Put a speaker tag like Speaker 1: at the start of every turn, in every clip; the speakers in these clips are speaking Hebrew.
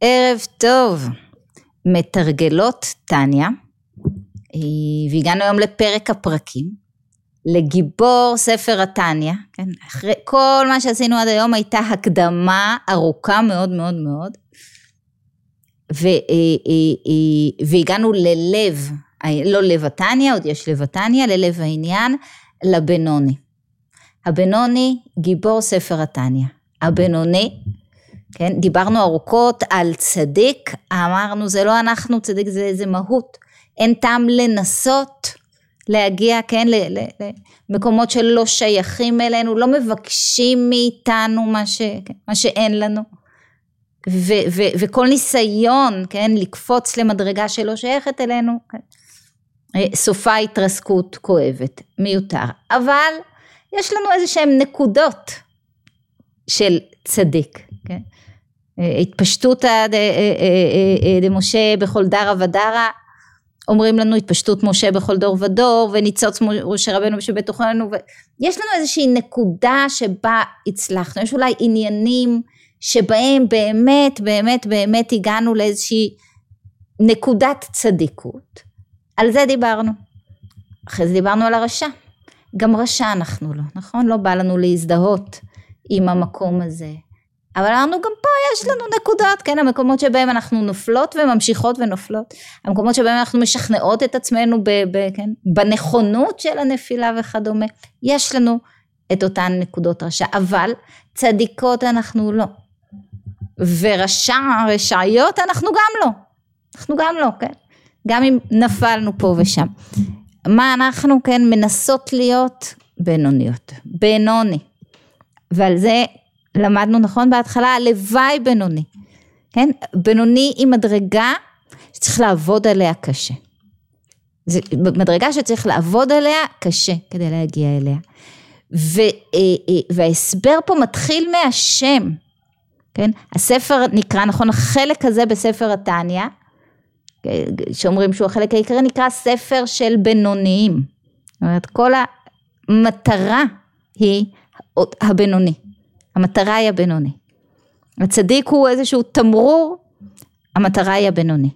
Speaker 1: ערב טוב, מתרגלות טניה, אה, והגענו היום לפרק הפרקים, לגיבור ספר התניא, כן? אחרי כל מה שעשינו עד היום הייתה הקדמה ארוכה מאוד מאוד מאוד, ו, אה, אה, והגענו ללב, לא לב התניא, עוד יש לב התניא, ללב העניין, לבנוני. הבנוני גיבור ספר התניא. הבינוני כן, דיברנו ארוכות על צדיק, אמרנו זה לא אנחנו צדיק זה איזה מהות, אין טעם לנסות להגיע, כן, למקומות שלא שייכים אלינו, לא מבקשים מאיתנו מה, ש, כן, מה שאין לנו. ו, ו, וכל ניסיון, כן, לקפוץ למדרגה שלא שייכת אלינו, כן, סופה התרסקות כואבת, מיותר. אבל יש לנו איזה שהן נקודות של צדיק, כן? התפשטות דמשה בכל דרה ודרה, אומרים לנו התפשטות משה בכל דור ודור וניצוץ משה רבנו שבתוכנו ויש לנו איזושהי נקודה שבה הצלחנו, יש אולי עניינים שבהם באמת באמת באמת הגענו לאיזושהי נקודת צדיקות, על זה דיברנו. אחרי זה דיברנו על הרשע, גם רשע אנחנו לא, נכון? לא בא לנו להזדהות עם המקום הזה. אבל אמרנו גם פה יש לנו נקודות, כן, המקומות שבהם אנחנו נופלות וממשיכות ונופלות, המקומות שבהם אנחנו משכנעות את עצמנו ב, ב, כן, בנכונות של הנפילה וכדומה, יש לנו את אותן נקודות רשע, אבל צדיקות אנחנו לא, ורשע, רשעיות אנחנו גם לא, אנחנו גם לא, כן, גם אם נפלנו פה ושם. מה אנחנו כן מנסות להיות? בינוניות, בינוני, ועל זה למדנו נכון בהתחלה, הלוואי בינוני, כן? בינוני היא מדרגה שצריך לעבוד עליה קשה. זו מדרגה שצריך לעבוד עליה קשה כדי להגיע אליה. ו, אה, אה, וההסבר פה מתחיל מהשם, כן? הספר נקרא, נכון, החלק הזה בספר התניא, שאומרים שהוא החלק העיקרי, נקרא ספר של בינוניים. זאת אומרת, כל המטרה היא הבינוני. המטרה היא הבינוני. הצדיק הוא איזשהו תמרור, המטרה היא הבינוני.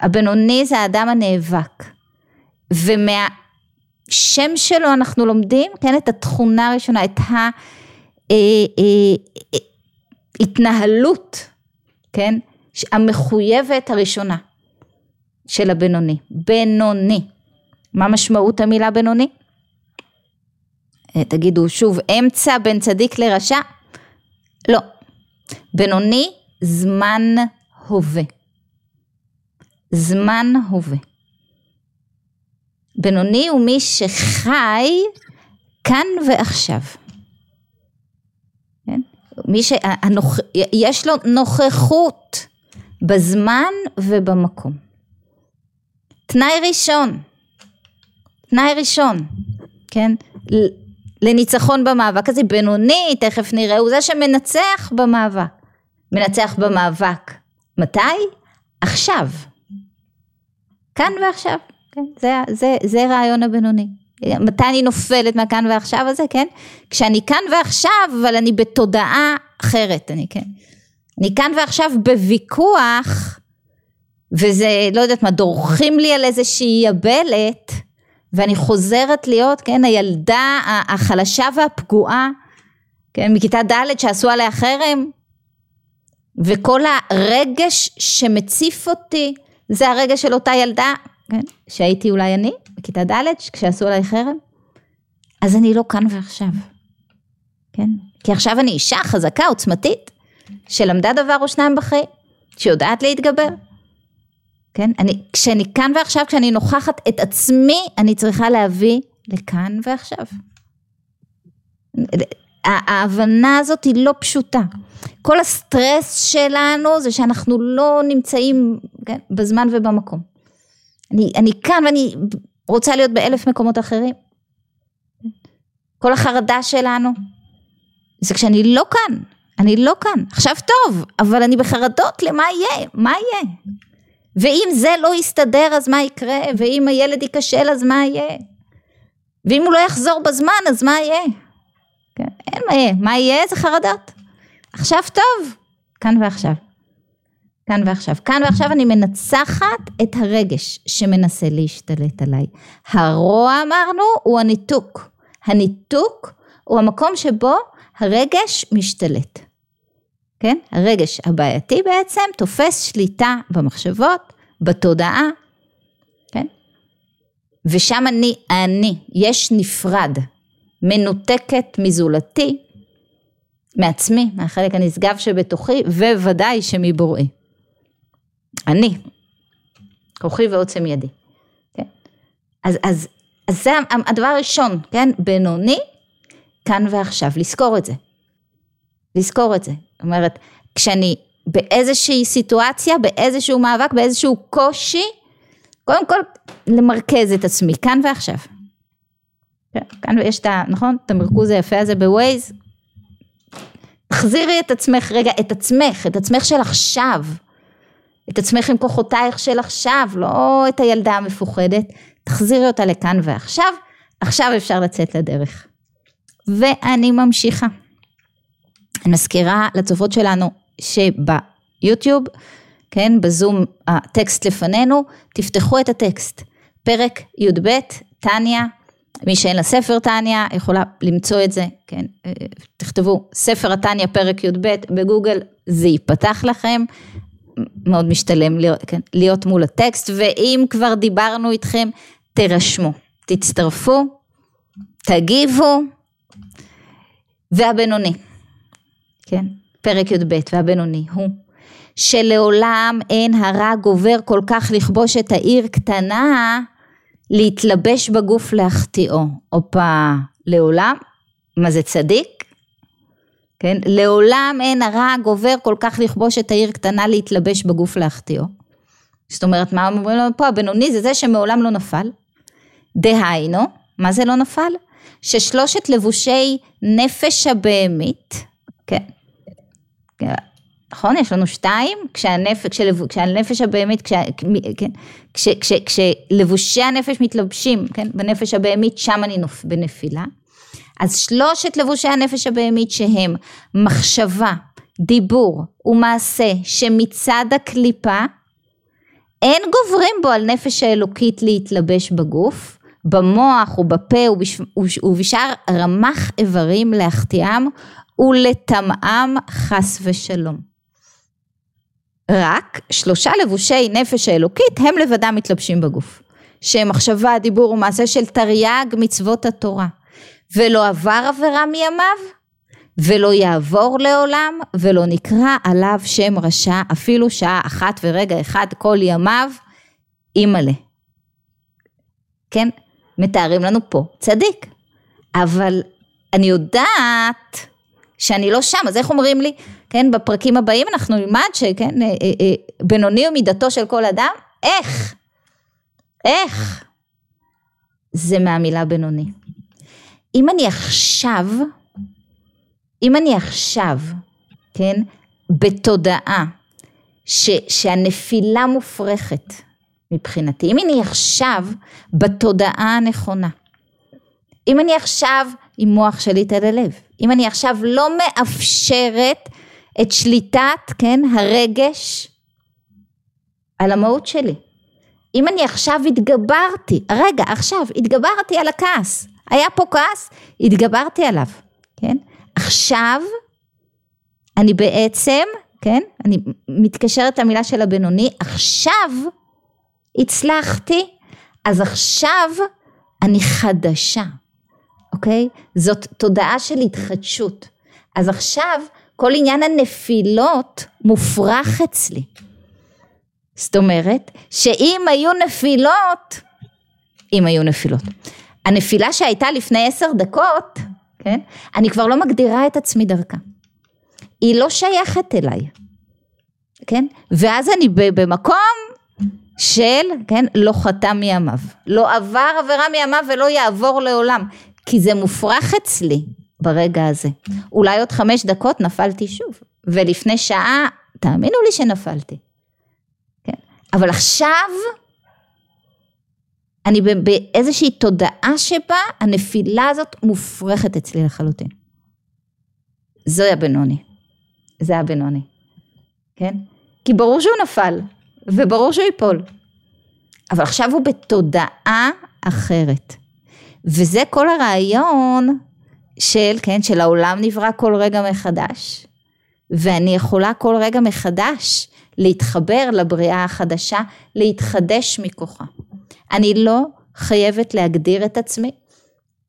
Speaker 1: הבינוני זה האדם הנאבק, ומהשם שלו אנחנו לומדים, כן, את התכונה הראשונה, את ההתנהלות, כן, המחויבת הראשונה של הבינוני, בינוני. מה משמעות המילה בינוני? אה, תגידו שוב, אמצע בין צדיק לרשע? לא. בינוני, זמן הווה. זמן הווה. בינוני הוא מי שחי כאן ועכשיו. כן? מי שיש לו נוכחות בזמן ובמקום. תנאי ראשון, תנאי ראשון, כן? לניצחון במאבק הזה, בינוני, תכף נראה, הוא זה שמנצח במאבק. מנצח במאבק. מתי? עכשיו. כאן ועכשיו. כן? זה, זה, זה רעיון הבינוני. מתי אני נופלת מהכאן ועכשיו הזה, כן? כשאני כאן ועכשיו, אבל אני בתודעה אחרת, אני כן. אני כאן ועכשיו בוויכוח, וזה, לא יודעת מה, דורכים לי על איזושהי יבלת, ואני חוזרת להיות, כן, הילדה החלשה והפגועה, כן, מכיתה ד' שעשו עליה חרם, וכל הרגש שמציף אותי, זה הרגש של אותה ילדה, כן, שהייתי אולי אני, בכיתה ד', כשעשו עליי חרם, אז אני לא כאן ועכשיו, כן, כי עכשיו אני אישה חזקה, עוצמתית, שלמדה דבר או שניים בחיים, שיודעת להתגבר. כן? אני, כשאני כאן ועכשיו, כשאני נוכחת את עצמי, אני צריכה להביא לכאן ועכשיו. ההבנה הזאת היא לא פשוטה. כל הסטרס שלנו זה שאנחנו לא נמצאים כן, בזמן ובמקום. אני, אני כאן ואני רוצה להיות באלף מקומות אחרים. כל החרדה שלנו זה כשאני לא כאן, אני לא כאן. עכשיו טוב, אבל אני בחרדות למה יהיה, מה יהיה? ואם זה לא יסתדר אז מה יקרה, ואם הילד ייכשל אז מה יהיה, ואם הוא לא יחזור בזמן אז מה יהיה, כן? אין מה יהיה, מה יהיה זה חרדות, עכשיו טוב, כאן ועכשיו. כאן ועכשיו. כאן ועכשיו אני מנצחת את הרגש שמנסה להשתלט עליי. הרוע אמרנו הוא הניתוק. הניתוק הוא המקום שבו הרגש משתלט. כן? הרגש הבעייתי בעצם תופס שליטה במחשבות, בתודעה, כן? ושם אני, אני, יש נפרד, מנותקת מזולתי, מעצמי, מהחלק הנשגב שבתוכי, וודאי שמבוראי. אני, כוחי ועוצם ידי. כן? אז, אז, אז זה הדבר הראשון, כן? בינוני, כאן ועכשיו, לזכור את זה. לזכור את זה. זאת אומרת, כשאני באיזושהי סיטואציה, באיזשהו מאבק, באיזשהו קושי, קודם כל למרכז את עצמי, כאן ועכשיו. כן, כאן יש את ה... נכון? את המרכוז היפה הזה בווייז. תחזירי את עצמך רגע, את עצמך, את עצמך של עכשיו. את עצמך עם כוחותייך של עכשיו, לא את הילדה המפוחדת. תחזירי אותה לכאן ועכשיו. עכשיו אפשר לצאת לדרך. ואני ממשיכה. אני מזכירה לצופות שלנו שביוטיוב, כן, בזום הטקסט לפנינו, תפתחו את הטקסט. פרק י"ב, טניה, מי שאין לה ספר טניה יכולה למצוא את זה, כן, תכתבו ספר הטניה פרק י"ב בגוגל, זה ייפתח לכם, מאוד משתלם להיות, כן, להיות מול הטקסט, ואם כבר דיברנו איתכם, תירשמו, תצטרפו, תגיבו, והבינוני, כן, פרק י"ב והבינוני הוא שלעולם אין הרע גובר כל כך לכבוש את העיר קטנה להתלבש בגוף להחטיאו. הופה, לעולם? מה זה צדיק? כן? לעולם אין הרע גובר כל כך לכבוש את העיר קטנה להתלבש בגוף להחטיאו. זאת אומרת, מה אומרים לנו פה? הבינוני זה זה שמעולם לא נפל. דהיינו, מה זה לא נפל? ששלושת לבושי נפש הבהמית, כן, נכון? יש לנו שתיים, כשהנפש, כשהנפש הבהמית, כש, כן, כש, כש, כשלבושי הנפש מתלבשים, כן, בנפש הבהמית, שם אני נופ, בנפילה. אז שלושת לבושי הנפש הבהמית שהם מחשבה, דיבור ומעשה שמצד הקליפה אין גוברים בו על נפש האלוקית להתלבש בגוף, במוח ובפה ובשאר רמ"ח איברים להחטיאם ולטמאם חס ושלום. רק שלושה לבושי נפש האלוקית הם לבדם מתלבשים בגוף, שהם מחשבה, דיבור ומעשה של תרי"ג מצוות התורה, ולא עבר עבירה מימיו, ולא יעבור לעולם, ולא נקרא עליו שם רשע אפילו שעה אחת ורגע אחד כל ימיו, אימא'לה. כן? מתארים לנו פה צדיק. אבל אני יודעת שאני לא שם, אז איך אומרים לי, כן, בפרקים הבאים אנחנו נלמד שכן, אה, אה, אה, בינוני הוא מידתו של כל אדם, איך? איך? זה מהמילה בינוני. אם אני עכשיו, אם אני עכשיו, כן, בתודעה ש, שהנפילה מופרכת מבחינתי, אם אני עכשיו בתודעה הנכונה, אם אני עכשיו עם מוח שליט על הלב, אם אני עכשיו לא מאפשרת את שליטת, כן, הרגש על המהות שלי. אם אני עכשיו התגברתי, רגע, עכשיו, התגברתי על הכעס, היה פה כעס, התגברתי עליו, כן? עכשיו, אני בעצם, כן? אני מתקשרת למילה של הבינוני, עכשיו הצלחתי, אז עכשיו אני חדשה. אוקיי? זאת תודעה של התחדשות. אז עכשיו כל עניין הנפילות מופרך אצלי. זאת אומרת שאם היו נפילות, אם היו נפילות, הנפילה שהייתה לפני עשר דקות, כן? אני כבר לא מגדירה את עצמי דרכה. היא לא שייכת אליי, כן? ואז אני במקום של, כן, לא חטא מימיו, לא עבר עבירה מימיו ולא יעבור לעולם, כי זה מופרך אצלי ברגע הזה. אולי עוד חמש דקות נפלתי שוב, ולפני שעה, תאמינו לי שנפלתי. כן? אבל עכשיו, אני באיזושהי תודעה שבה הנפילה הזאת מופרכת אצלי לחלוטין. זוהי הבינוני. זה הבינוני, כן? כי ברור שהוא נפל, וברור שהוא ייפול. אבל עכשיו הוא בתודעה אחרת. וזה כל הרעיון של, כן, של העולם נברא כל רגע מחדש, ואני יכולה כל רגע מחדש להתחבר לבריאה החדשה, להתחדש מכוחה. אני לא חייבת להגדיר את עצמי,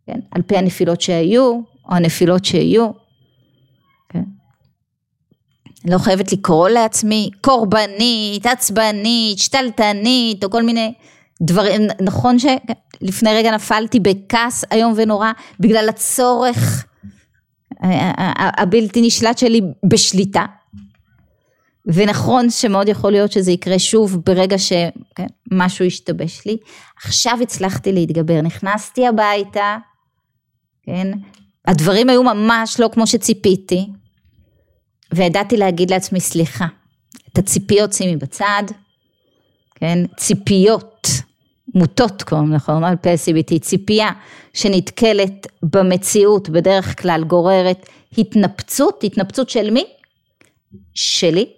Speaker 1: כן, על פי הנפילות שהיו, או הנפילות שיהיו, כן. לא חייבת לקרוא לעצמי קורבנית, עצבנית, שתלטנית, או כל מיני דברים, נכון שלפני רגע נפלתי בכעס איום ונורא בגלל הצורך הבלתי נשלט שלי בשליטה. ונכון שמאוד יכול להיות שזה יקרה שוב ברגע שמשהו כן, ישתבש לי. עכשיו הצלחתי להתגבר, נכנסתי הביתה, כן, הדברים היו ממש לא כמו שציפיתי, וידעתי להגיד לעצמי סליחה, את הציפיות שימי בצד, כן, ציפיות מוטות קוראים נכון, על פי ה-CBT, ציפייה שנתקלת במציאות בדרך כלל גוררת התנפצות, התנפצות של מי? שלי.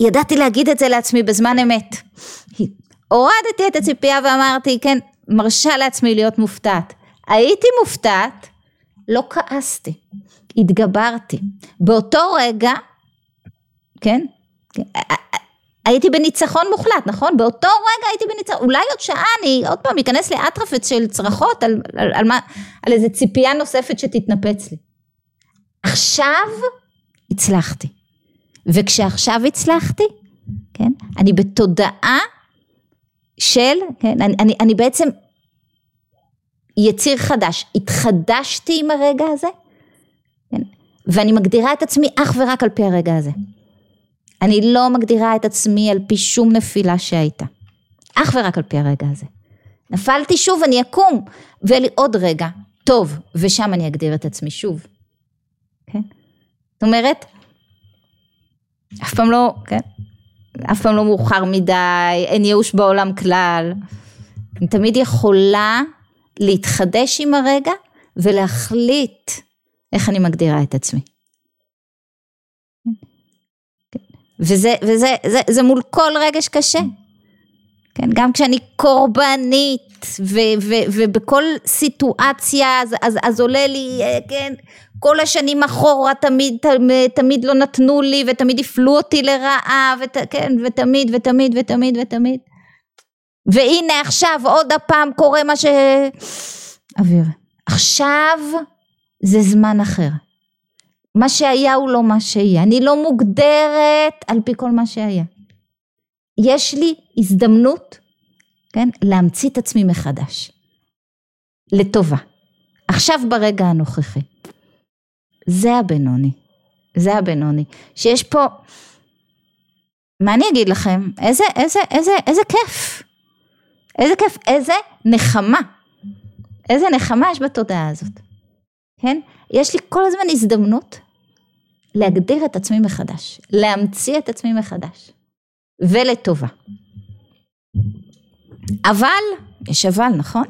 Speaker 1: ידעתי להגיד את זה לעצמי בזמן אמת. הורדתי את הציפייה ואמרתי, כן, מרשה לעצמי להיות מופתעת. הייתי מופתעת, לא כעסתי, התגברתי. באותו רגע, כן, הייתי בניצחון מוחלט, נכון? באותו רגע הייתי בניצחון, אולי עוד שעה אני עוד פעם אכנס לאטרפת של צרחות על, על, על, מה, על איזה ציפייה נוספת שתתנפץ לי. עכשיו הצלחתי. וכשעכשיו הצלחתי, כן, אני בתודעה של, כן, אני, אני, אני בעצם יציר חדש, התחדשתי עם הרגע הזה, כן, ואני מגדירה את עצמי אך ורק על פי הרגע הזה. אני לא מגדירה את עצמי על פי שום נפילה שהייתה, אך ורק על פי הרגע הזה. נפלתי שוב, אני אקום, ויהיה לי עוד רגע, טוב, ושם אני אגדיר את עצמי שוב. כן? זאת אומרת, אף פעם לא, כן? אף פעם לא מאוחר מדי, אין ייאוש בעולם כלל. אני תמיד יכולה להתחדש עם הרגע ולהחליט איך אני מגדירה את עצמי. וזה, וזה זה, זה מול כל רגש קשה. כן, גם כשאני קורבנית ו, ו, ובכל סיטואציה אז, אז, אז עולה לי, אה, כן, כל השנים אחורה תמיד, תמיד, תמיד לא נתנו לי ותמיד הפלו אותי לרעה, ות, כן, ותמיד ותמיד ותמיד ותמיד. והנה עכשיו עוד הפעם קורה מה ש... אוויר. עכשיו זה זמן אחר. מה שהיה הוא לא מה שיהיה. אני לא מוגדרת על פי כל מה שהיה. יש לי הזדמנות, כן, להמציא את עצמי מחדש. לטובה. עכשיו ברגע הנוכחי. זה הבינוני. זה הבינוני. שיש פה, מה אני אגיד לכם? איזה, איזה, איזה, איזה כיף. איזה כיף, איזה נחמה. איזה נחמה יש בתודעה הזאת. כן? יש לי כל הזמן הזדמנות להגדיר את עצמי מחדש, להמציא את עצמי מחדש, ולטובה. אבל, יש אבל, נכון?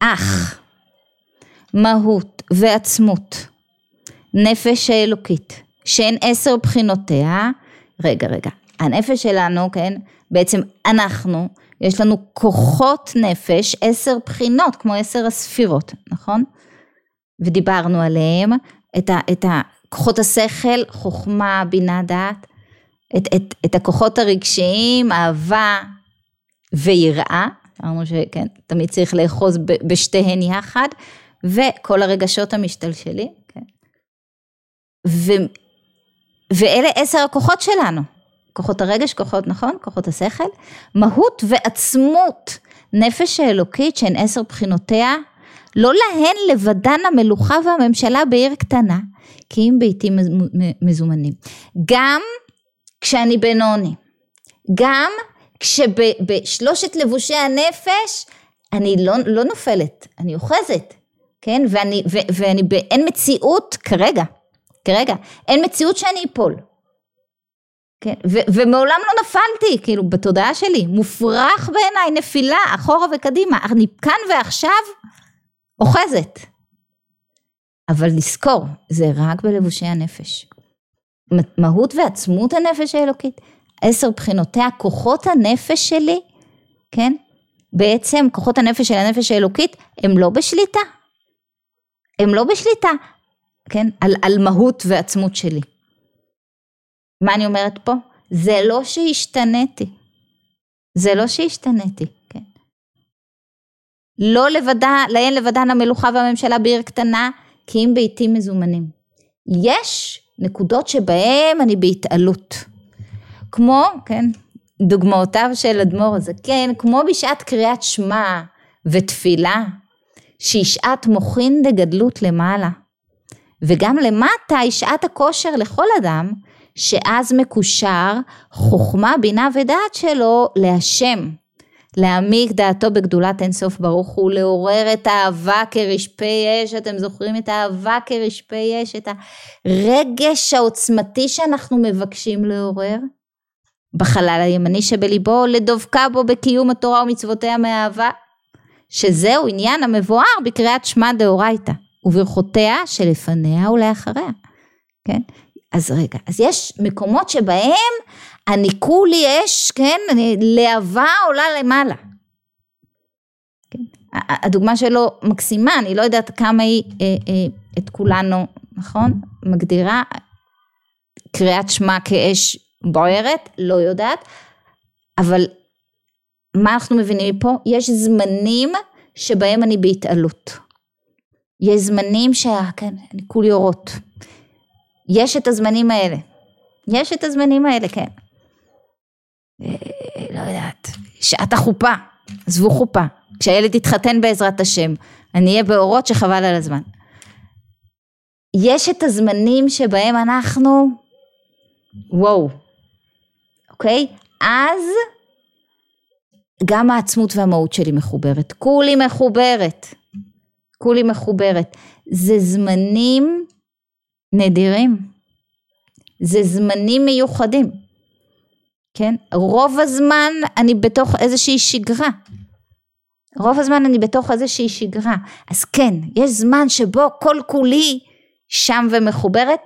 Speaker 1: אך, מהות ועצמות, נפש האלוקית, שהן עשר בחינותיה, רגע, רגע, הנפש שלנו, כן, בעצם אנחנו, יש לנו כוחות נפש, עשר בחינות, כמו עשר הספירות, נכון? ודיברנו עליהם, את, ה, את הכוחות השכל, חוכמה, בינה, דעת, את, את, את הכוחות הרגשיים, אהבה ויראה, אמרנו שכן, תמיד צריך לאחוז בשתיהן יחד, וכל הרגשות המשתלשלים, כן. ו, ואלה עשר הכוחות שלנו, כוחות הרגש, כוחות, נכון? כוחות השכל, מהות ועצמות, נפש האלוקית שהן עשר בחינותיה, לא להן לבדן המלוכה והממשלה בעיר קטנה, כי אם ביתי מזומנים. גם כשאני בינוני, גם כשבשלושת לבושי הנפש אני לא, לא נופלת, אני אוחזת, כן? ואני, ו, ואני, אין מציאות כרגע, כרגע, אין מציאות שאני אפול. כן, ו, ומעולם לא נפלתי, כאילו, בתודעה שלי, מופרך בעיניי, נפילה, אחורה וקדימה, אני כאן ועכשיו אוחזת. אבל לזכור, זה רק בלבושי הנפש. מהות ועצמות הנפש האלוקית, עשר בחינותיה, כוחות הנפש שלי, כן? בעצם כוחות הנפש של הנפש האלוקית הם לא בשליטה. הם לא בשליטה, כן? על, על מהות ועצמות שלי. מה אני אומרת פה? זה לא שהשתניתי. זה לא שהשתניתי, כן? לא לבדה, להן לבדן המלוכה והממשלה בעיר קטנה, כי אם בעיתים מזומנים. יש נקודות שבהן אני בהתעלות. כמו, כן, דוגמאותיו של אדמו"ר הזה, כן, כמו בשעת קריאת שמע ותפילה, שהיא שעת מוחין דגדלות למעלה. וגם למטה היא שעת הכושר לכל אדם, שאז מקושר חוכמה, בינה ודעת שלו להשם. להעמיק דעתו בגדולת אינסוף ברוך הוא, לעורר את האהבה כרשפי אש, אתם זוכרים את האהבה כרשפי אש, את הרגש העוצמתי שאנחנו מבקשים לעורר? בחלל הימני שבליבו, לדבקה בו בקיום התורה ומצוותיה מאהבה, שזהו עניין המבואר בקריאת שמע דאורייתא, וברכותיה שלפניה ולאחריה, כן? אז רגע, אז יש מקומות שבהם אני כולי אש, כן, אני, להבה עולה למעלה. כן? הדוגמה שלו מקסימה, אני לא יודעת כמה היא אה, אה, את כולנו, נכון? מגדירה קריאת שמע כאש בוערת, לא יודעת, אבל מה אנחנו מבינים מפה? יש זמנים שבהם אני בהתעלות. יש זמנים שה... כן, אני כולי אורות. יש את הזמנים האלה. יש את הזמנים האלה, כן. אה, לא יודעת, שעת החופה, עזבו חופה. כשהילד יתחתן בעזרת השם, אני אהיה באורות שחבל על הזמן. יש את הזמנים שבהם אנחנו, וואו, אוקיי? אז גם העצמות והמהות שלי מחוברת. כולי מחוברת. כולי מחוברת. זה זמנים נדירים. זה זמנים מיוחדים. כן? רוב הזמן אני בתוך איזושהי שגרה. רוב הזמן אני בתוך איזושהי שגרה. אז כן, יש זמן שבו כל כולי שם ומחוברת.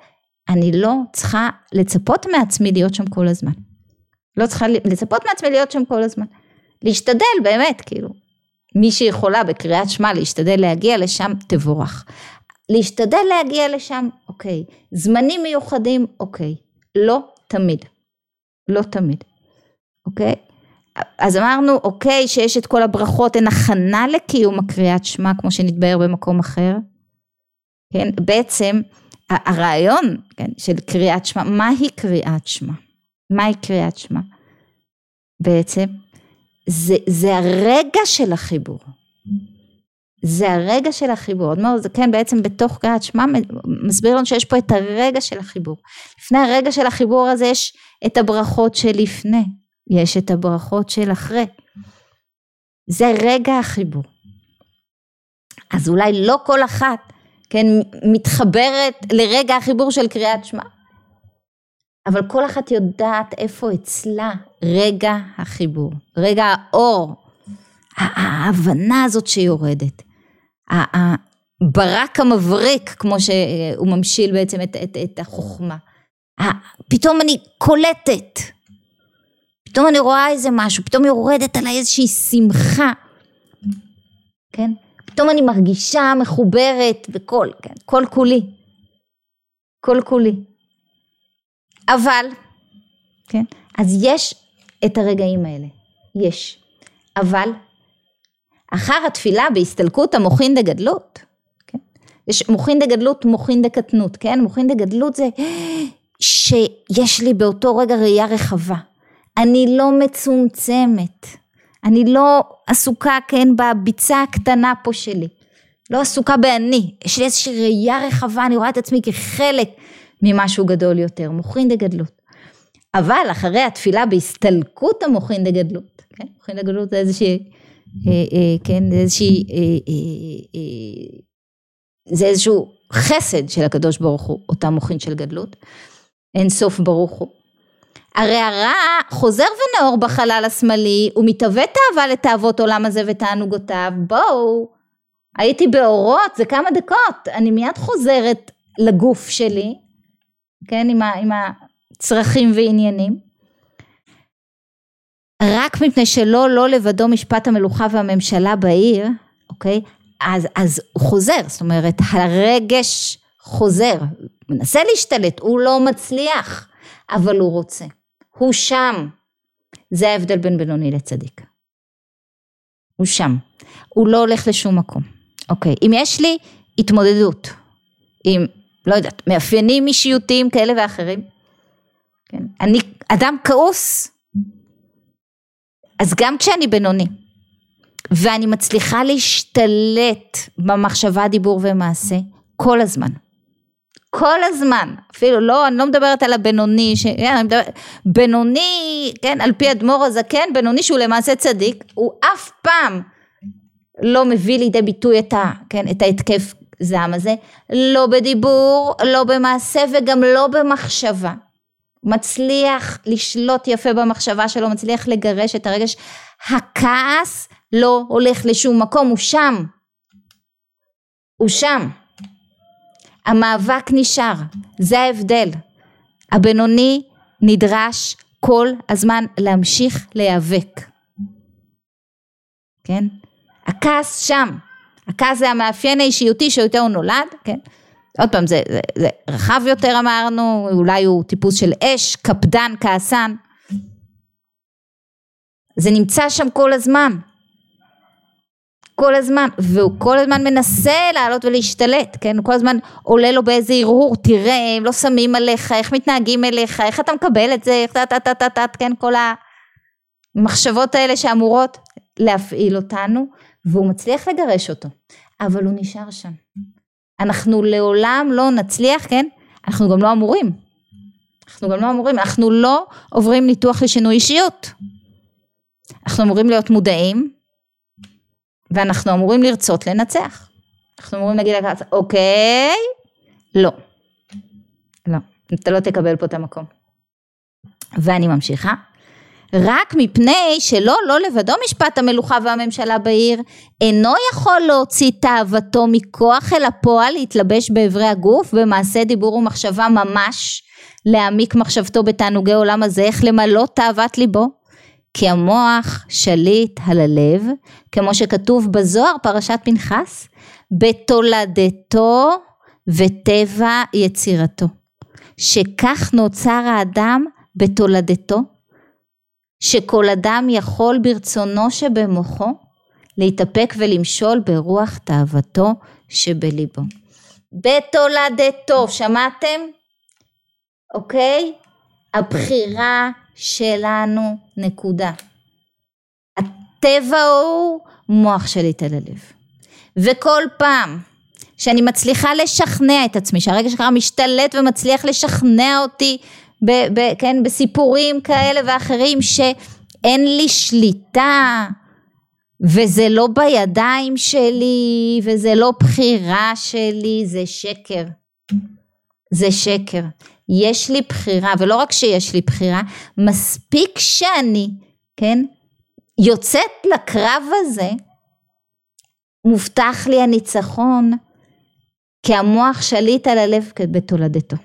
Speaker 1: אני לא צריכה לצפות מעצמי להיות שם כל הזמן. לא צריכה לצפות מעצמי להיות שם כל הזמן. להשתדל באמת, כאילו. מי שיכולה בקריאת שמע להשתדל להגיע לשם, תבורך. להשתדל להגיע לשם, אוקיי. זמנים מיוחדים, אוקיי. לא תמיד. לא תמיד, אוקיי? אז אמרנו, אוקיי, שיש את כל הברכות, הן הכנה לקיום הקריאת שמע, כמו שנתבהר במקום אחר. כן, בעצם הרעיון כן, של קריאת שמע, מהי קריאת שמע? מהי קריאת שמע? בעצם, זה, זה הרגע של החיבור. זה הרגע של החיבור. אדמו"ר זה כן בעצם בתוך קריאת שמע מסביר לנו שיש פה את הרגע של החיבור. לפני הרגע של החיבור הזה יש את הברכות שלפני, יש את הברכות של אחרי. זה רגע החיבור. אז אולי לא כל אחת, כן, מתחברת לרגע החיבור של קריאת שמע, אבל כל אחת יודעת איפה אצלה רגע החיבור, רגע האור, ההבנה הזאת שיורדת. הברק המבריק, כמו שהוא ממשיל בעצם את, את, את החוכמה. פתאום אני קולטת, פתאום אני רואה איזה משהו, פתאום יורדת עליי איזושהי שמחה, כן? פתאום אני מרגישה מחוברת בכל, כן? כל כולי, כל כולי. אבל, כן? אז יש את הרגעים האלה, יש. אבל אחר התפילה בהסתלקות המוחין דגדלות, כן? יש מוחין דגדלות, מוחין דקטנות, כן? מוחין דגדלות זה שיש לי באותו רגע ראייה רחבה. אני לא מצומצמת. אני לא עסוקה, כן, בביצה הקטנה פה שלי. לא עסוקה באני. יש לי איזושהי ראייה רחבה, אני רואה את עצמי כחלק ממשהו גדול יותר. מוחין דגדלות. אבל אחרי התפילה בהסתלקות המוחין דגדלות, כן? מוחין דגדלות זה איזושהי כן, איזושהי, אה, זה איזשהו חסד של הקדוש ברוך הוא, אותה מוחין של גדלות, אין סוף ברוך הוא. הרי הרע חוזר ונאור בחלל השמאלי, הוא מתהווה תאווה לתאוות עולם הזה ותענוגותיו, בואו, הייתי באורות, זה כמה דקות, אני מיד חוזרת לגוף שלי, כן, עם, ה, עם הצרכים ועניינים. רק מפני שלא, לא לבדו משפט המלוכה והממשלה בעיר, אוקיי? אז, אז הוא חוזר, זאת אומרת, הרגש חוזר, מנסה להשתלט, הוא לא מצליח, אבל הוא רוצה. הוא שם. זה ההבדל בין בינוני לצדיק. הוא שם. הוא לא הולך לשום מקום. אוקיי, אם יש לי התמודדות עם, לא יודעת, מאפיינים אישיותיים כאלה ואחרים, כן, אני אדם כעוס, אז גם כשאני בינוני, ואני מצליחה להשתלט במחשבה, דיבור ומעשה, כל הזמן. כל הזמן, אפילו לא, אני לא מדברת על הבינוני, ש... כן, אני מדברת, בינוני, כן, על פי אדמו"ר הזקן, בינוני שהוא למעשה צדיק, הוא אף פעם לא מביא לידי ביטוי את, ה, כן, את ההתקף זעם הזה, לא בדיבור, לא במעשה וגם לא במחשבה. מצליח לשלוט יפה במחשבה שלו, מצליח לגרש את הרגש. הכעס לא הולך לשום מקום, הוא שם. הוא שם. המאבק נשאר, זה ההבדל. הבינוני נדרש כל הזמן להמשיך להיאבק. כן? הכעס שם. הכעס זה המאפיין האישיותי שאיתו הוא נולד, כן? עוד פעם, זה, זה, זה רחב יותר אמרנו, אולי הוא טיפוס של אש, קפדן, כעסן. זה נמצא שם כל הזמן. כל הזמן, והוא כל הזמן מנסה לעלות ולהשתלט, כן? הוא כל הזמן עולה לו באיזה הרהור, תראה, הם לא שמים עליך, איך מתנהגים אליך, איך אתה מקבל את זה, איך אתה, אתה, אתה, אתה, כן? כל המחשבות האלה שאמורות להפעיל אותנו, והוא מצליח לגרש אותו, אבל הוא נשאר שם. אנחנו לעולם לא נצליח, כן? אנחנו גם לא אמורים. אנחנו גם לא אמורים, אנחנו לא עוברים ניתוח לשינוי אישיות. אנחנו אמורים להיות מודעים, ואנחנו אמורים לרצות לנצח. אנחנו אמורים להגיד לקהל, אוקיי, לא. לא, אתה לא תקבל פה את המקום. ואני ממשיכה. רק מפני שלא, לא לבדו משפט המלוכה והממשלה בעיר, אינו יכול להוציא תאוותו מכוח אל הפועל להתלבש באברי הגוף, במעשה דיבור ומחשבה ממש, להעמיק מחשבתו בתענוגי עולם הזה, איך למלא תאוות ליבו. כי המוח שליט על הלב, כמו שכתוב בזוהר פרשת פנחס, בתולדתו וטבע יצירתו. שכך נוצר האדם בתולדתו שכל אדם יכול ברצונו שבמוחו להתאפק ולמשול ברוח תאוותו שבליבו. בתולדתו, שמעתם? אוקיי? הבחירה שלנו, נקודה. הטבע הוא מוח שליט על הלב. וכל פעם שאני מצליחה לשכנע את עצמי, שהרגע שלך משתלט ומצליח לשכנע אותי ב, ב, כן, בסיפורים כאלה ואחרים שאין לי שליטה וזה לא בידיים שלי וזה לא בחירה שלי, זה שקר. זה שקר. יש לי בחירה, ולא רק שיש לי בחירה, מספיק שאני, כן, יוצאת לקרב הזה, מובטח לי הניצחון, כי המוח שליט על הלב בתולדתו.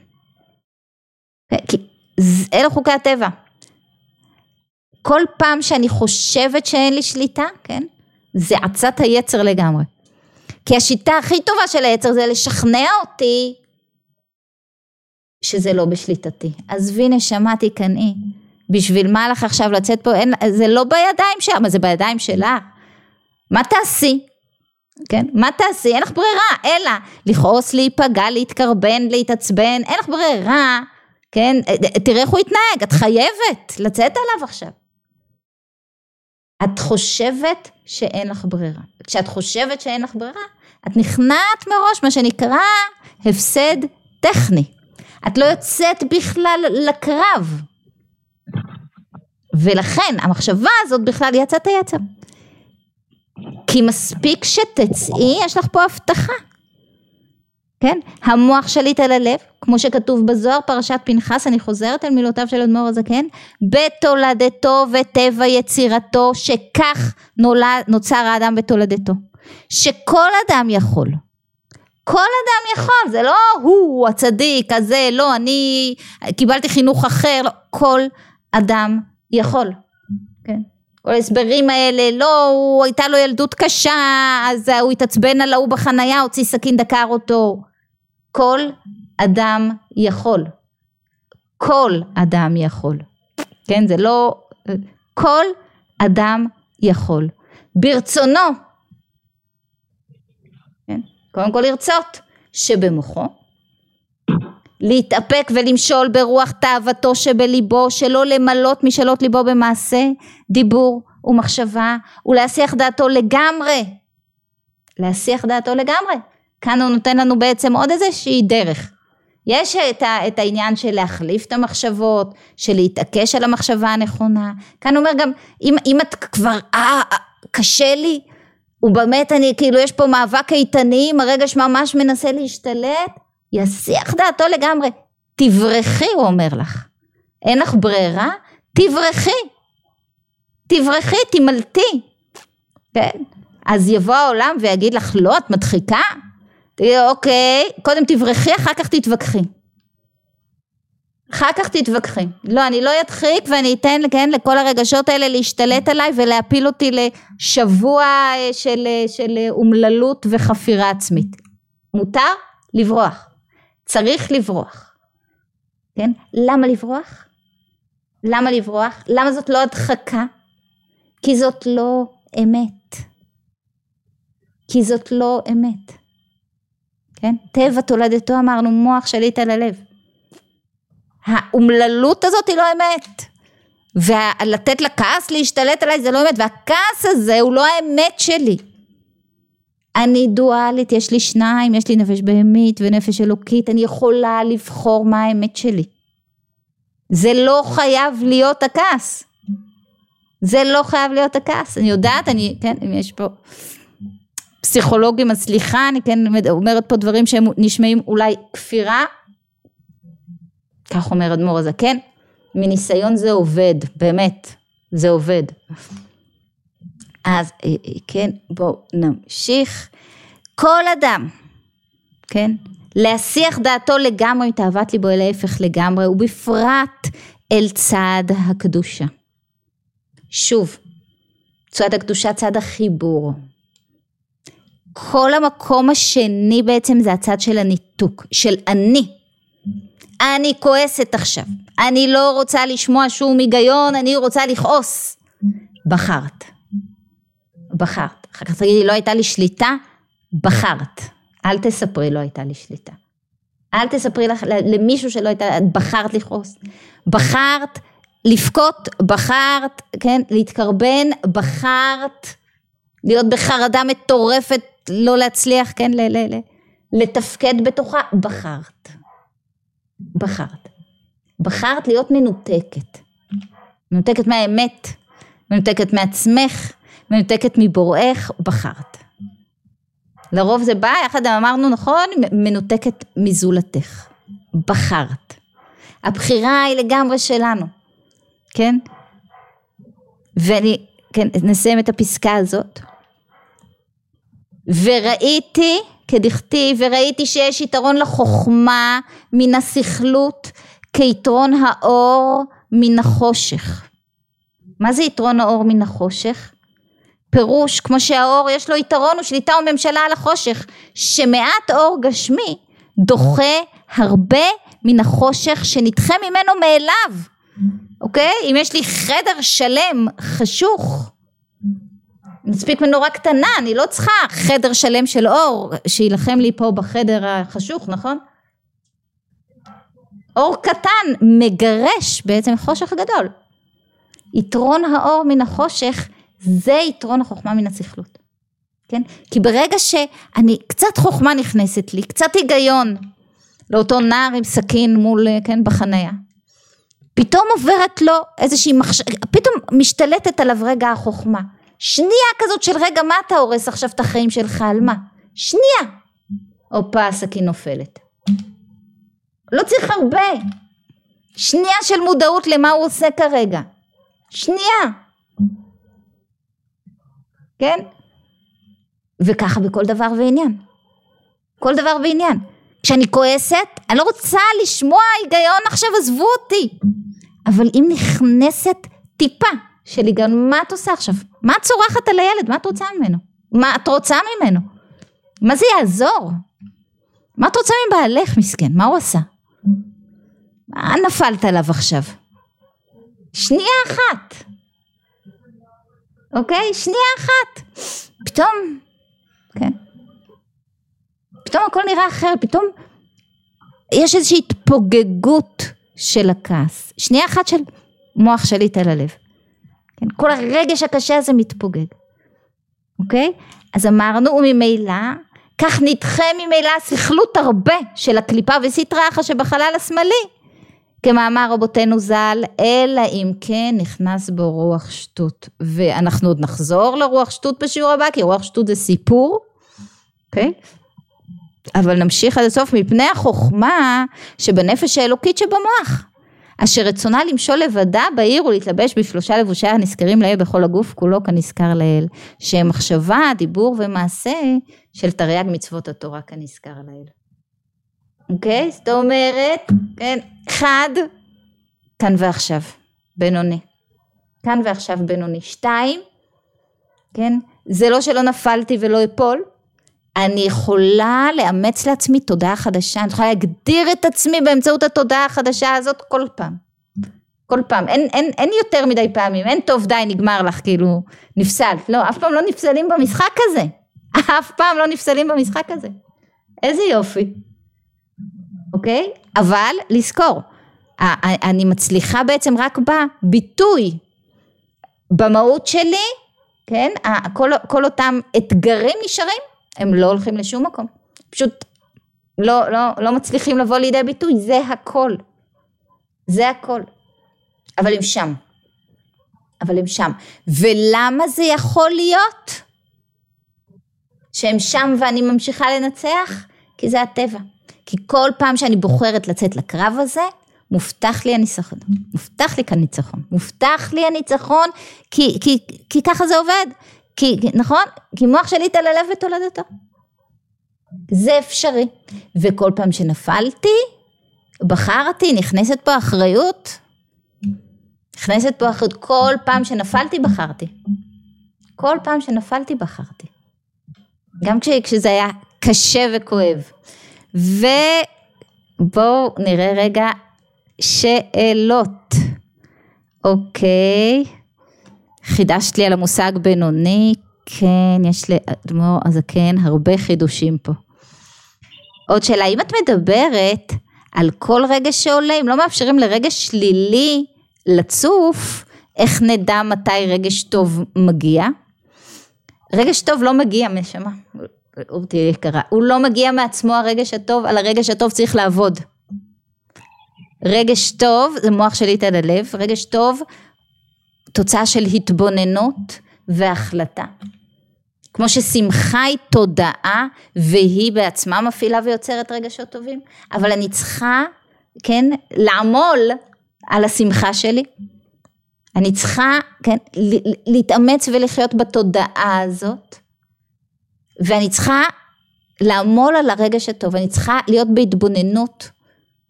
Speaker 1: כי אלה חוקי הטבע. כל פעם שאני חושבת שאין לי שליטה, כן? זה עצת היצר לגמרי. כי השיטה הכי טובה של היצר זה לשכנע אותי שזה לא בשליטתי. עזבי נשמה תיכנעי. בשביל מה לך עכשיו לצאת פה? אין, זה לא בידיים שלה, אבל זה בידיים שלה. מה תעשי? כן? מה תעשי? אין לך ברירה, אלא לכעוס, להיפגע, להתקרבן, להתעצבן, אין לך ברירה כן? תראה איך הוא התנהג, את חייבת לצאת עליו עכשיו. את חושבת שאין לך ברירה. כשאת חושבת שאין לך ברירה, את נכנעת מראש, מה שנקרא הפסד טכני. את לא יוצאת בכלל לקרב. ולכן המחשבה הזאת בכלל יצאת היצר. כי מספיק שתצאי, יש לך פה הבטחה. כן? המוח שליט על הלב, כמו שכתוב בזוהר פרשת פנחס, אני חוזרת על מילותיו של אדמו"ר הזקן, בתולדתו וטבע יצירתו, שכך נולד, נוצר האדם בתולדתו. שכל אדם יכול, כל אדם יכול, זה לא הוא הצדיק הזה, לא, אני קיבלתי חינוך אחר, לא, כל אדם יכול, כן? כל ההסברים האלה, לא, הוא הייתה לו ילדות קשה, אז הוא התעצבן על ההוא בחנייה, הוציא סכין דקר אותו. כל אדם יכול. כל אדם יכול. כן, זה לא, כל אדם יכול. ברצונו. כן? קודם כל לרצות שבמוחו. להתאפק ולמשול ברוח תאוותו שבליבו, שלא למלות משאלות ליבו במעשה, דיבור ומחשבה, ולהסיח דעתו לגמרי. להסיח דעתו לגמרי. כאן הוא נותן לנו בעצם עוד איזושהי דרך. יש את, ה, את העניין של להחליף את המחשבות, של להתעקש על המחשבה הנכונה. כאן הוא אומר גם, אם, אם את כבר, אה, אה, קשה לי, ובאמת אני, כאילו יש פה מאבק איתנים, הרגש ממש מנסה להשתלט, יסיח דעתו לגמרי. תברחי, הוא אומר לך. אין לך ברירה? תברחי. תברחי, תמלטי. כן? אז יבוא העולם ויגיד לך, לא, את מדחיקה? תגידי, אוקיי, קודם תברחי, אחר כך תתווכחי. אחר כך תתווכחי. לא, אני לא אדחיק ואני אתן, כן, לכל הרגשות האלה להשתלט עליי ולהפיל אותי לשבוע אה, של, אה, של אה, אומללות וחפירה עצמית. מותר לברוח. צריך לברוח. כן? למה לברוח? למה לברוח? למה זאת לא הדחקה? כי זאת לא אמת. כי זאת לא אמת. כן? טבע תולדתו אמרנו מוח שליט על הלב. האומללות הזאת היא לא אמת. ולתת לכעס להשתלט עליי זה לא אמת, והכעס הזה הוא לא האמת שלי. אני דואלית, יש לי שניים, יש לי נפש בהמית ונפש אלוקית, אני יכולה לבחור מה האמת שלי. זה לא חייב להיות הכעס. זה לא חייב להיות הכעס. אני יודעת, אני, כן, אם יש פה פסיכולוגים, אז סליחה, אני כן אומרת פה דברים שהם נשמעים אולי כפירה, כך אומר אדמו"ר הזקן, מניסיון זה עובד, באמת, זה עובד. אז אה, אה, כן, בואו נמשיך. כל אדם, כן, להסיח דעתו לגמרי מתאוות ליבו אל ההפך לגמרי, ובפרט אל צד הקדושה. שוב, צד הקדושה, צד החיבור. כל המקום השני בעצם זה הצד של הניתוק, של אני. אני כועסת עכשיו, אני לא רוצה לשמוע שום היגיון, אני רוצה לכעוס. בחרת. בחרת. אחר כך תגידי, לא הייתה לי שליטה, בחרת. אל תספרי, לא הייתה לי שליטה. אל תספרי לך, למישהו שלא הייתה, בחרת לכעוס. בחרת לבכות, בחרת, כן, להתקרבן, בחרת להיות בחרדה מטורפת, לא להצליח, כן, ל- ל- ל- לתפקד בתוכה, בחרת. בחרת. בחרת להיות מנותקת. מנותקת מהאמת, מנותקת מעצמך, מנותקת מבוראך, בחרת. לרוב זה בא, יחד אמרנו נכון, מנותקת מזולתך. בחרת. הבחירה היא לגמרי שלנו, כן? ואני, כן, נסיים את הפסקה הזאת. וראיתי כדכתיב, וראיתי שיש יתרון לחוכמה מן הסכלות כיתרון האור מן החושך. מה זה יתרון האור מן החושך? פירוש כמו שהאור יש לו יתרון ושליטה וממשלה על החושך שמעט אור גשמי דוחה הרבה מן החושך שנדחה ממנו מאליו אוקיי אם יש לי חדר שלם חשוך מספיק מנורה קטנה אני לא צריכה חדר שלם של אור שיילחם לי פה בחדר החשוך נכון אור קטן מגרש בעצם חושך גדול יתרון האור מן החושך זה יתרון החוכמה מן הסכלות, כן? כי ברגע שאני, קצת חוכמה נכנסת לי, קצת היגיון לאותו נער עם סכין מול, כן, בחנייה, פתאום עוברת לו איזושהי מחשבה, פתאום משתלטת עליו רגע החוכמה. שנייה כזאת של רגע מה אתה הורס עכשיו את החיים שלך על מה? שנייה. הופה הסכין נופלת. לא צריך הרבה. שנייה של מודעות למה הוא עושה כרגע. שנייה. כן? וככה בכל דבר ועניין. כל דבר ועניין. כשאני כועסת, אני לא רוצה לשמוע היגיון עכשיו, עזבו אותי. אבל אם נכנסת טיפה של היגיון, מה את עושה עכשיו? מה את צורחת על הילד? מה את רוצה ממנו? מה את רוצה ממנו? מה זה יעזור? מה את רוצה מבעלך מסכן? מה הוא עשה? מה נפלת עליו עכשיו? שנייה אחת. אוקיי? שנייה אחת. פתאום, כן. פתאום הכל נראה אחר, פתאום יש איזושהי התפוגגות של הכעס. שנייה אחת של מוח שליט על הלב. כן? כל הרגש הקשה הזה מתפוגג. אוקיי? אז אמרנו, וממילא, כך נדחה ממילא סכלות הרבה של הקליפה וסטרא אחא שבחלל השמאלי. כמאמר רבותינו ז"ל, אלא אם כן נכנס בו רוח שטות. ואנחנו עוד נחזור לרוח שטות בשיעור הבא, כי רוח שטות זה סיפור, אוקיי? אבל נמשיך עד הסוף, מפני החוכמה שבנפש האלוקית שבמוח. אשר רצונה למשול לבדה בעיר ולהתלבש בשלושה לבושי הנזכרים לעיל בכל הגוף כולו כנזכר לעיל, שהם מחשבה, דיבור ומעשה של תרי"ג מצוות התורה כנזכר לעיל. אוקיי? זאת אומרת, כן, אחד, כאן ועכשיו, בינוני. כאן ועכשיו בינוני. שתיים, כן, זה לא שלא נפלתי ולא אפול, אני יכולה לאמץ לעצמי תודעה חדשה, אני יכולה להגדיר את עצמי באמצעות התודעה החדשה הזאת כל פעם. כל פעם, אין, אין, אין יותר מדי פעמים, אין טוב די נגמר לך כאילו נפסלת, לא, אף פעם לא נפסלים במשחק הזה, אף פעם לא נפסלים במשחק הזה, איזה יופי, אוקיי? אבל לזכור, אני מצליחה בעצם רק בביטוי, במהות שלי, כן, כל, כל אותם אתגרים נשארים הם לא הולכים לשום מקום, פשוט לא, לא, לא מצליחים לבוא לידי ביטוי, זה הכל, זה הכל, אבל הם שם, אבל הם שם, ולמה זה יכול להיות שהם שם ואני ממשיכה לנצח? כי זה הטבע, כי כל פעם שאני בוחרת לצאת לקרב הזה, מובטח לי הניצחון, מובטח לי כאן ניצחון, מובטח לי הניצחון כי, כי, כי ככה זה עובד, כי, נכון? כי מוח שליט על הלב ותולדתו. זה אפשרי. וכל פעם שנפלתי, בחרתי, נכנסת פה אחריות. נכנסת פה אחריות. כל פעם שנפלתי, בחרתי. כל פעם שנפלתי, בחרתי. גם כש, כשזה היה קשה וכואב. ובואו נראה רגע שאלות. אוקיי. חידשת לי על המושג בינוני, כן, יש לאדמו"ר הזקן הרבה חידושים פה. עוד שאלה, אם את מדברת על כל רגש שעולה, אם לא מאפשרים לרגש שלילי לצוף, איך נדע מתי רגש טוב מגיע? רגש טוב לא מגיע, נשמה, אורתי יקרה, הוא לא מגיע מעצמו הרגש הטוב, על הרגש הטוב צריך לעבוד. רגש טוב זה מוח שליט על הלב, רגש טוב תוצאה של התבוננות והחלטה. כמו ששמחה היא תודעה והיא בעצמה מפעילה ויוצרת רגשות טובים, אבל אני צריכה, כן, לעמול על השמחה שלי. אני צריכה, כן, להתאמץ ולחיות בתודעה הזאת, ואני צריכה לעמול על הרגש הטוב, אני צריכה להיות בהתבוננות,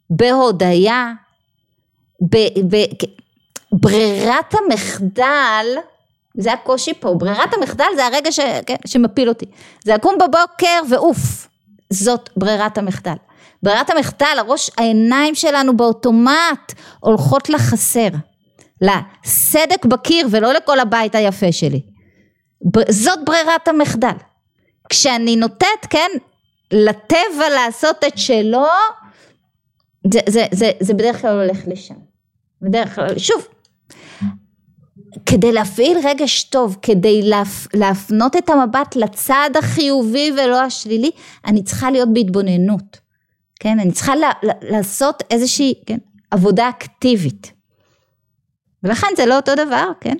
Speaker 1: בהודיה, ב, ב, ברירת המחדל, זה הקושי פה, ברירת המחדל זה הרגע ש, כן, שמפיל אותי. זה לקום בבוקר ועוף, זאת ברירת המחדל. ברירת המחדל, הראש, העיניים שלנו באוטומט הולכות לחסר, לסדק בקיר ולא לכל הבית היפה שלי. זאת ברירת המחדל. כשאני נוטט, כן, לטבע לעשות את שלו, זה, זה, זה, זה בדרך כלל הולך לשם. בדרך כלל, שוב, כדי להפעיל רגש טוב, כדי להפ... להפנות את המבט לצד החיובי ולא השלילי, אני צריכה להיות בהתבוננות, כן? אני צריכה ל... לעשות איזושהי כן? עבודה אקטיבית. ולכן זה לא אותו דבר, כן?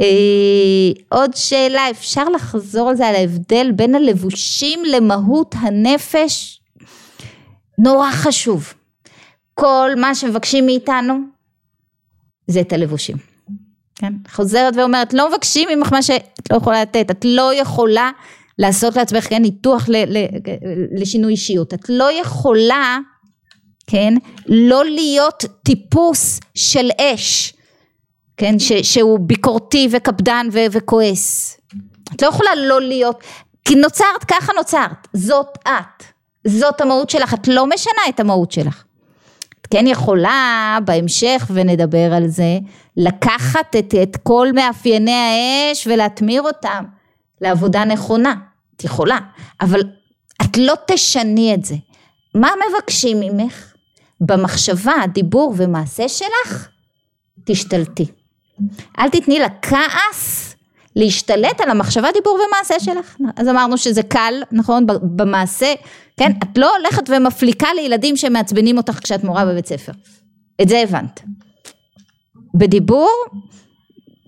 Speaker 1: אה, עוד שאלה, אפשר לחזור על זה, על ההבדל בין הלבושים למהות הנפש? נורא חשוב. כל מה שמבקשים מאיתנו זה את הלבושים. כן? חוזרת ואומרת, לא מבקשים ממך מה שאת לא יכולה לתת, את לא יכולה לעשות לעצמך כן, ניתוח ל, ל, לשינוי אישיות. את לא יכולה, כן, לא להיות טיפוס של אש, כן, ש, שהוא ביקורתי וקפדן ו, וכועס. את לא יכולה לא להיות, כי נוצרת, ככה נוצרת, זאת את, זאת המהות שלך, את לא משנה את המהות שלך. כן יכולה בהמשך, ונדבר על זה, לקחת את, את כל מאפייני האש ולהטמיר אותם לעבודה נכונה, את יכולה, אבל את לא תשני את זה. מה מבקשים ממך? במחשבה, דיבור ומעשה שלך, תשתלטי. אל תתני לכעס להשתלט על המחשבה, דיבור ומעשה שלך. אז אמרנו שזה קל, נכון, במעשה, כן? את לא הולכת ומפליקה לילדים שמעצבנים אותך כשאת מורה בבית ספר. את זה הבנת. בדיבור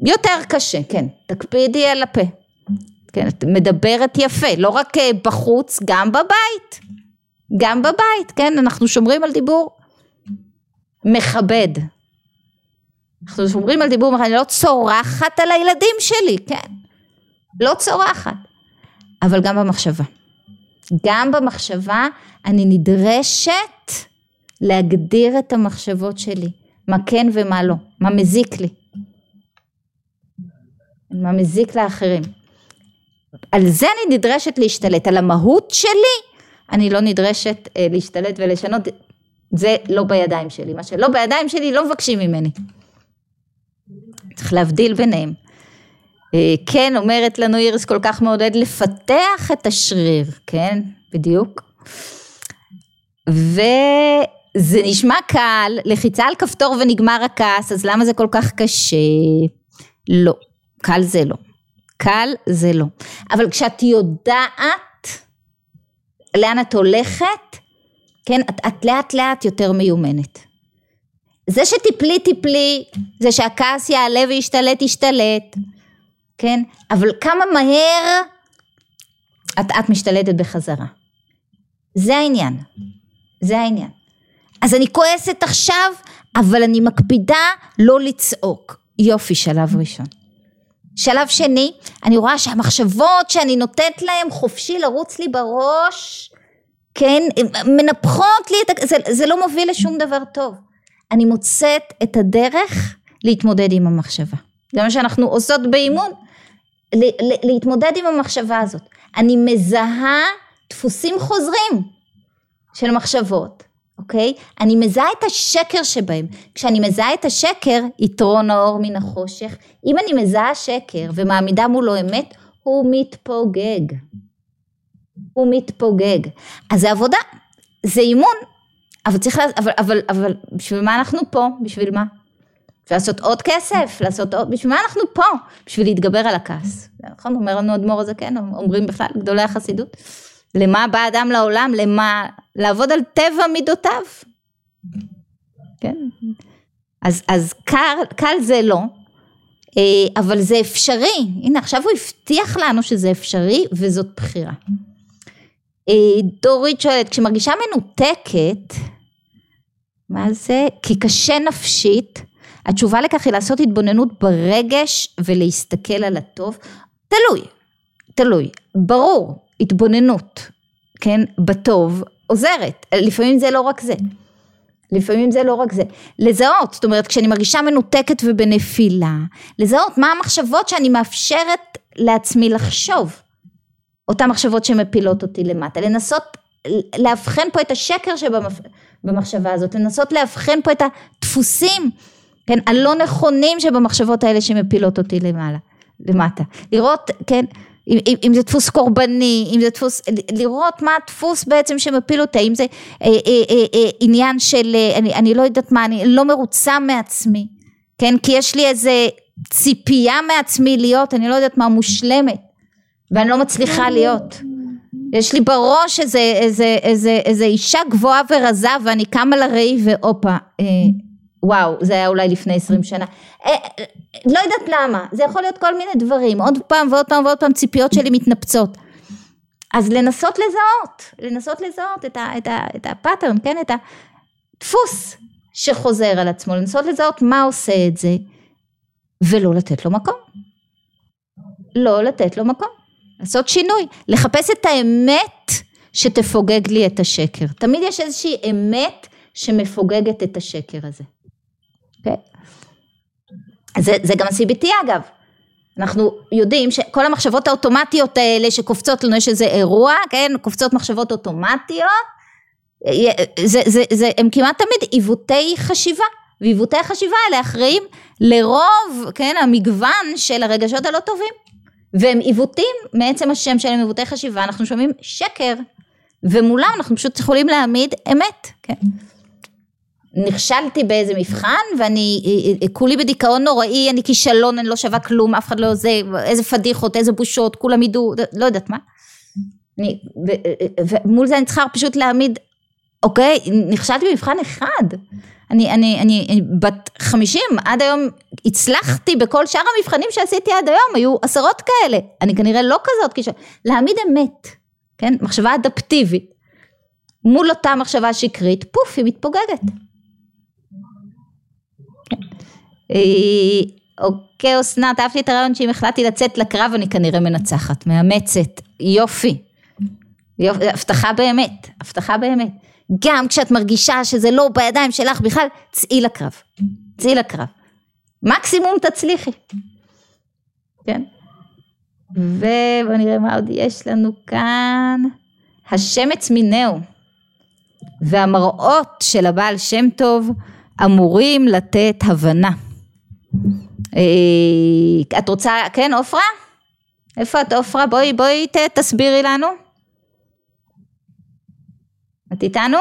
Speaker 1: יותר קשה, כן, תקפידי על הפה. כן, את מדברת יפה, לא רק אה, בחוץ, גם בבית. גם בבית, כן, אנחנו שומרים על דיבור מכבד. אנחנו שומרים על דיבור מכבד, אני לא צורחת על הילדים שלי, כן. לא צורחת. אבל גם במחשבה. גם במחשבה אני נדרשת להגדיר את המחשבות שלי. מה כן ומה לא, מה מזיק לי, מה מזיק לאחרים. על זה אני נדרשת להשתלט, על המהות שלי אני לא נדרשת אה, להשתלט ולשנות, זה לא בידיים שלי, מה שלא בידיים שלי לא מבקשים ממני. צריך להבדיל ביניהם. אה, כן, אומרת לנו איריס כל כך מעודד לפתח את השריר, כן, בדיוק. ו... זה נשמע קל, לחיצה על כפתור ונגמר הכעס, אז למה זה כל כך קשה? לא, קל זה לא. קל זה לא. אבל כשאת יודעת לאן את הולכת, כן, את, את לאט לאט יותר מיומנת. זה שתיפלי תיפלי, זה שהכעס יעלה וישתלט ישתלט, כן, אבל כמה מהר את, את משתלטת בחזרה. זה העניין, זה העניין. אז אני כועסת עכשיו, אבל אני מקפידה לא לצעוק. יופי, שלב ראשון. שלב שני, אני רואה שהמחשבות שאני נותנת להן חופשי לרוץ לי בראש, כן, מנפחות לי את, ה... זה, זה לא מוביל לשום דבר טוב. אני מוצאת את הדרך להתמודד עם המחשבה. זה מה שאנחנו עושות באימון, להתמודד עם המחשבה הזאת. אני מזהה דפוסים חוזרים של מחשבות, אוקיי? אני מזהה את השקר שבהם. כשאני מזהה את השקר, יתרון האור מן החושך. אם אני מזהה שקר ומעמידה מולו אמת, הוא מתפוגג. הוא מתפוגג. אז זה עבודה, זה אימון, אבל צריך, אבל, אבל, אבל בשביל מה אנחנו פה? בשביל מה? בשביל לעשות עוד כסף, לעשות עוד, בשביל מה אנחנו פה? בשביל להתגבר על הכעס. נכון? אומר לנו אדמו"ר הזה, כן, אומרים בכלל גדולי החסידות. למה בא אדם לעולם? למה? לעבוד על טבע מידותיו. כן? אז, אז קל, קל זה לא, אה, אבל זה אפשרי. הנה עכשיו הוא הבטיח לנו שזה אפשרי וזאת בחירה. אה, דורית שואלת, כשמרגישה מנותקת, מה זה? כי קשה נפשית, התשובה לכך היא לעשות התבוננות ברגש ולהסתכל על הטוב. תלוי, תלוי. ברור, התבוננות, כן, בטוב, עוזרת. לפעמים זה לא רק זה. לפעמים זה לא רק זה. לזהות, זאת אומרת, כשאני מרגישה מנותקת ובנפילה, לזהות מה המחשבות שאני מאפשרת לעצמי לחשוב. אותן מחשבות שמפילות אותי למטה. לנסות לאבחן פה את השקר שבמחשבה הזאת, לנסות לאבחן פה את הדפוסים, כן, הלא נכונים שבמחשבות האלה שמפילות אותי למעלה, למטה. לראות, כן, אם, אם, אם זה דפוס קורבני, אם זה דפוס, לראות מה הדפוס בעצם שמפיל אותה, אם זה אה, אה, אה, אה, עניין של, אה, אני, אני לא יודעת מה, אני לא מרוצה מעצמי, כן, כי יש לי איזה ציפייה מעצמי להיות, אני לא יודעת מה, מושלמת, ואני לא מצליחה להיות. יש לי בראש איזה, איזה, איזה, איזה אישה גבוהה ורזה ואני קמה לראי והופה, אה, וואו, זה היה אולי לפני עשרים שנה. אה, לא יודעת למה, זה יכול להיות כל מיני דברים, עוד פעם ועוד פעם ועוד פעם ציפיות שלי מתנפצות. אז לנסות לזהות, לנסות לזהות את, ה, את, ה, את הפאטרן, כן, את הדפוס שחוזר על עצמו, לנסות לזהות מה עושה את זה, ולא לתת לו מקום. לא לתת לו מקום. לעשות שינוי, לחפש את האמת שתפוגג לי את השקר. תמיד יש איזושהי אמת שמפוגגת את השקר הזה. Okay? אוקיי? זה, זה גם ה-CBT אגב. אנחנו יודעים שכל המחשבות האוטומטיות האלה שקופצות לנו, יש איזה אירוע, כן, קופצות מחשבות אוטומטיות, זה, זה, זה, הם כמעט תמיד עיוותי חשיבה, ועיוותי החשיבה האלה אחראים לרוב, כן, המגוון של הרגשות הלא טובים, והם עיוותים מעצם השם שלהם עיוותי חשיבה, אנחנו שומעים שקר, ומולם אנחנו פשוט יכולים להעמיד אמת, כן. נכשלתי באיזה מבחן ואני כולי בדיכאון נוראי, אני כישלון, אני לא שווה כלום, אף אחד לא זה, איזה פדיחות, איזה בושות, כולם ידעו, לא יודעת מה. אני, ומול זה אני צריכה פשוט להעמיד, אוקיי, נכשלתי במבחן אחד. אני, אני, אני, אני בת חמישים, עד היום הצלחתי בכל שאר המבחנים שעשיתי עד היום, היו עשרות כאלה. אני כנראה לא כזאת כישלון. להעמיד אמת, כן? מחשבה אדפטיבית. מול אותה מחשבה שקרית, פוף, היא מתפוגגת. אה, אוקיי אסנת אהבתי את הרעיון שאם החלטתי לצאת לקרב אני כנראה מנצחת, מאמצת, יופי, יופי, הבטחה באמת, הבטחה באמת, גם כשאת מרגישה שזה לא בידיים שלך בכלל, צאי לקרב, צאי לקרב, מקסימום תצליחי, כן, ובוא נראה מה עוד יש לנו כאן, השמץ מינהו והמראות של הבעל שם טוב אמורים לתת הבנה. אה, את רוצה, כן עופרה? איפה את עופרה? בואי, בואי תסבירי לנו. את איתנו?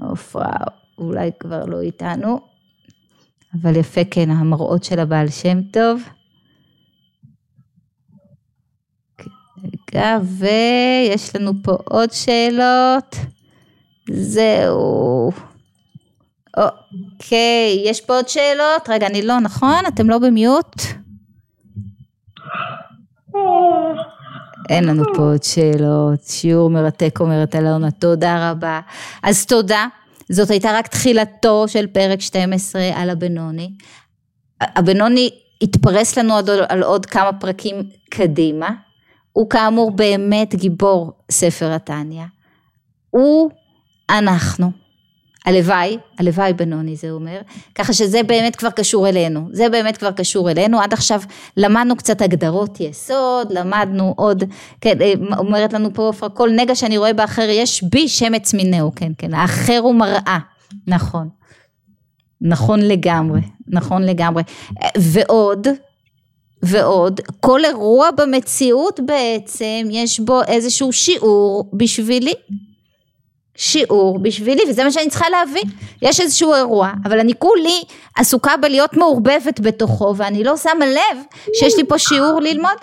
Speaker 1: עופרה אולי כבר לא איתנו, אבל יפה כן, המראות של הבעל שם טוב. רגע, ויש לנו פה עוד שאלות. זהו. אוקיי, יש פה עוד שאלות? רגע, אני לא, נכון? אתם לא במיוט? אין לנו פה עוד שאלות. שיעור מרתק אומרת אלונה, תודה רבה. אז תודה. זאת הייתה רק תחילתו של פרק 12 על הבנוני. הבנוני התפרס לנו על, על עוד כמה פרקים קדימה. הוא כאמור באמת גיבור ספר התניא. הוא אנחנו. הלוואי, הלוואי בנוני זה אומר, ככה שזה באמת כבר קשור אלינו, זה באמת כבר קשור אלינו, עד עכשיו למדנו קצת הגדרות יסוד, למדנו עוד, כן, אה, אומרת לנו פה עפרה, כל נגע שאני רואה באחר יש בי שמץ מינהו, כן, כן, האחר הוא מראה, נכון, נכון לגמרי, נכון לגמרי, ועוד, ועוד, כל אירוע במציאות בעצם יש בו איזשהו שיעור בשבילי. שיעור בשבילי וזה מה שאני צריכה להבין. יש איזשהו אירוע אבל אני כולי עסוקה בלהיות מעורבבת בתוכו ואני לא שמה לב שיש לי פה שיעור ללמוד.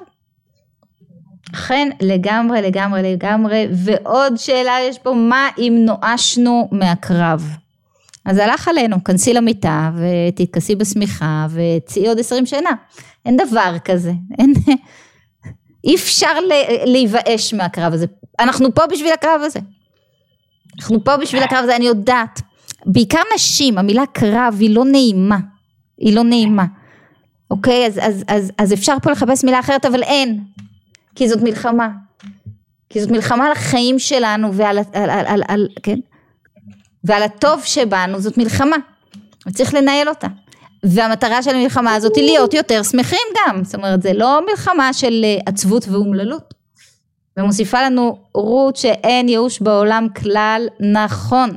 Speaker 1: אכן לגמרי לגמרי לגמרי ועוד שאלה יש פה מה אם נואשנו מהקרב? אז הלך עלינו כנסי למיטה ותתכסי בשמיכה וצאי עוד עשרים שנה. אין דבר כזה. אין אי אפשר להיוואש מהקרב הזה. אנחנו פה בשביל הקרב הזה אנחנו פה בשביל הקרב הזה, אני יודעת. בעיקר נשים, המילה קרב היא לא נעימה. היא לא נעימה. אוקיי? אז, אז, אז, אז אפשר פה לחפש מילה אחרת, אבל אין. כי זאת מלחמה. כי זאת מלחמה על החיים שלנו ועל, על, על, על, על, כן? ועל הטוב שבנו, זאת מלחמה. וצריך לנהל אותה. והמטרה של המלחמה הזאת היא להיות יותר שמחים גם. זאת אומרת, זה לא מלחמה של אה, עצבות ואומללות. ומוסיפה לנו רות שאין ייאוש בעולם כלל נכון.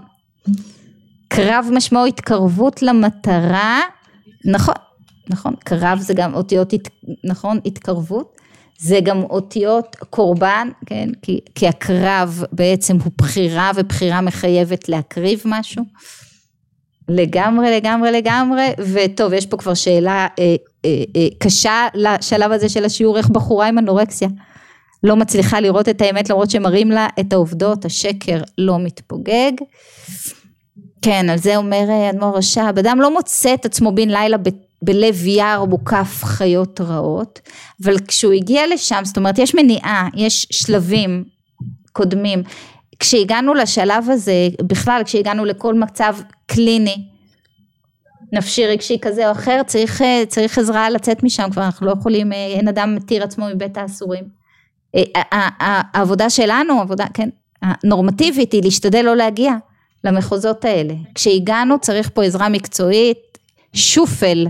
Speaker 1: קרב משמעו התקרבות למטרה, נכון, נכון, קרב זה גם אותיות, נכון, התקרבות, זה גם אותיות קורבן, כן, כי, כי הקרב בעצם הוא בחירה ובחירה מחייבת להקריב משהו. לגמרי, לגמרי, לגמרי, וטוב, יש פה כבר שאלה אה, אה, אה, קשה לשלב הזה של השיעור, איך בחורה עם אנורקסיה. לא מצליחה לראות את האמת למרות שמראים לה את העובדות, השקר לא מתפוגג. כן, על זה אומר אה, אדמו"ר רש"ב, אדם לא מוצא את עצמו בן לילה ב, בלב יער מוקף חיות רעות, אבל כשהוא הגיע לשם, זאת אומרת יש מניעה, יש שלבים קודמים. כשהגענו לשלב הזה, בכלל כשהגענו לכל מצב קליני, נפשי רגשי כזה או אחר, צריך, אה, צריך עזרה לצאת משם, כבר אנחנו לא יכולים, אה, אין אדם מתיר עצמו מבית האסורים. העבודה שלנו, עבודה, כן, הנורמטיבית היא להשתדל לא להגיע למחוזות האלה. כשהגענו צריך פה עזרה מקצועית, שופל,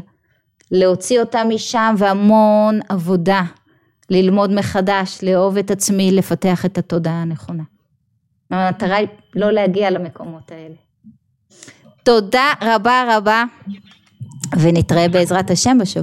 Speaker 1: להוציא אותה משם והמון עבודה, ללמוד מחדש, לאהוב את עצמי, לפתח את התודעה הנכונה. המטרה היא לא להגיע למקומות האלה. תודה רבה רבה ונתראה בעזרת השם בשבוע.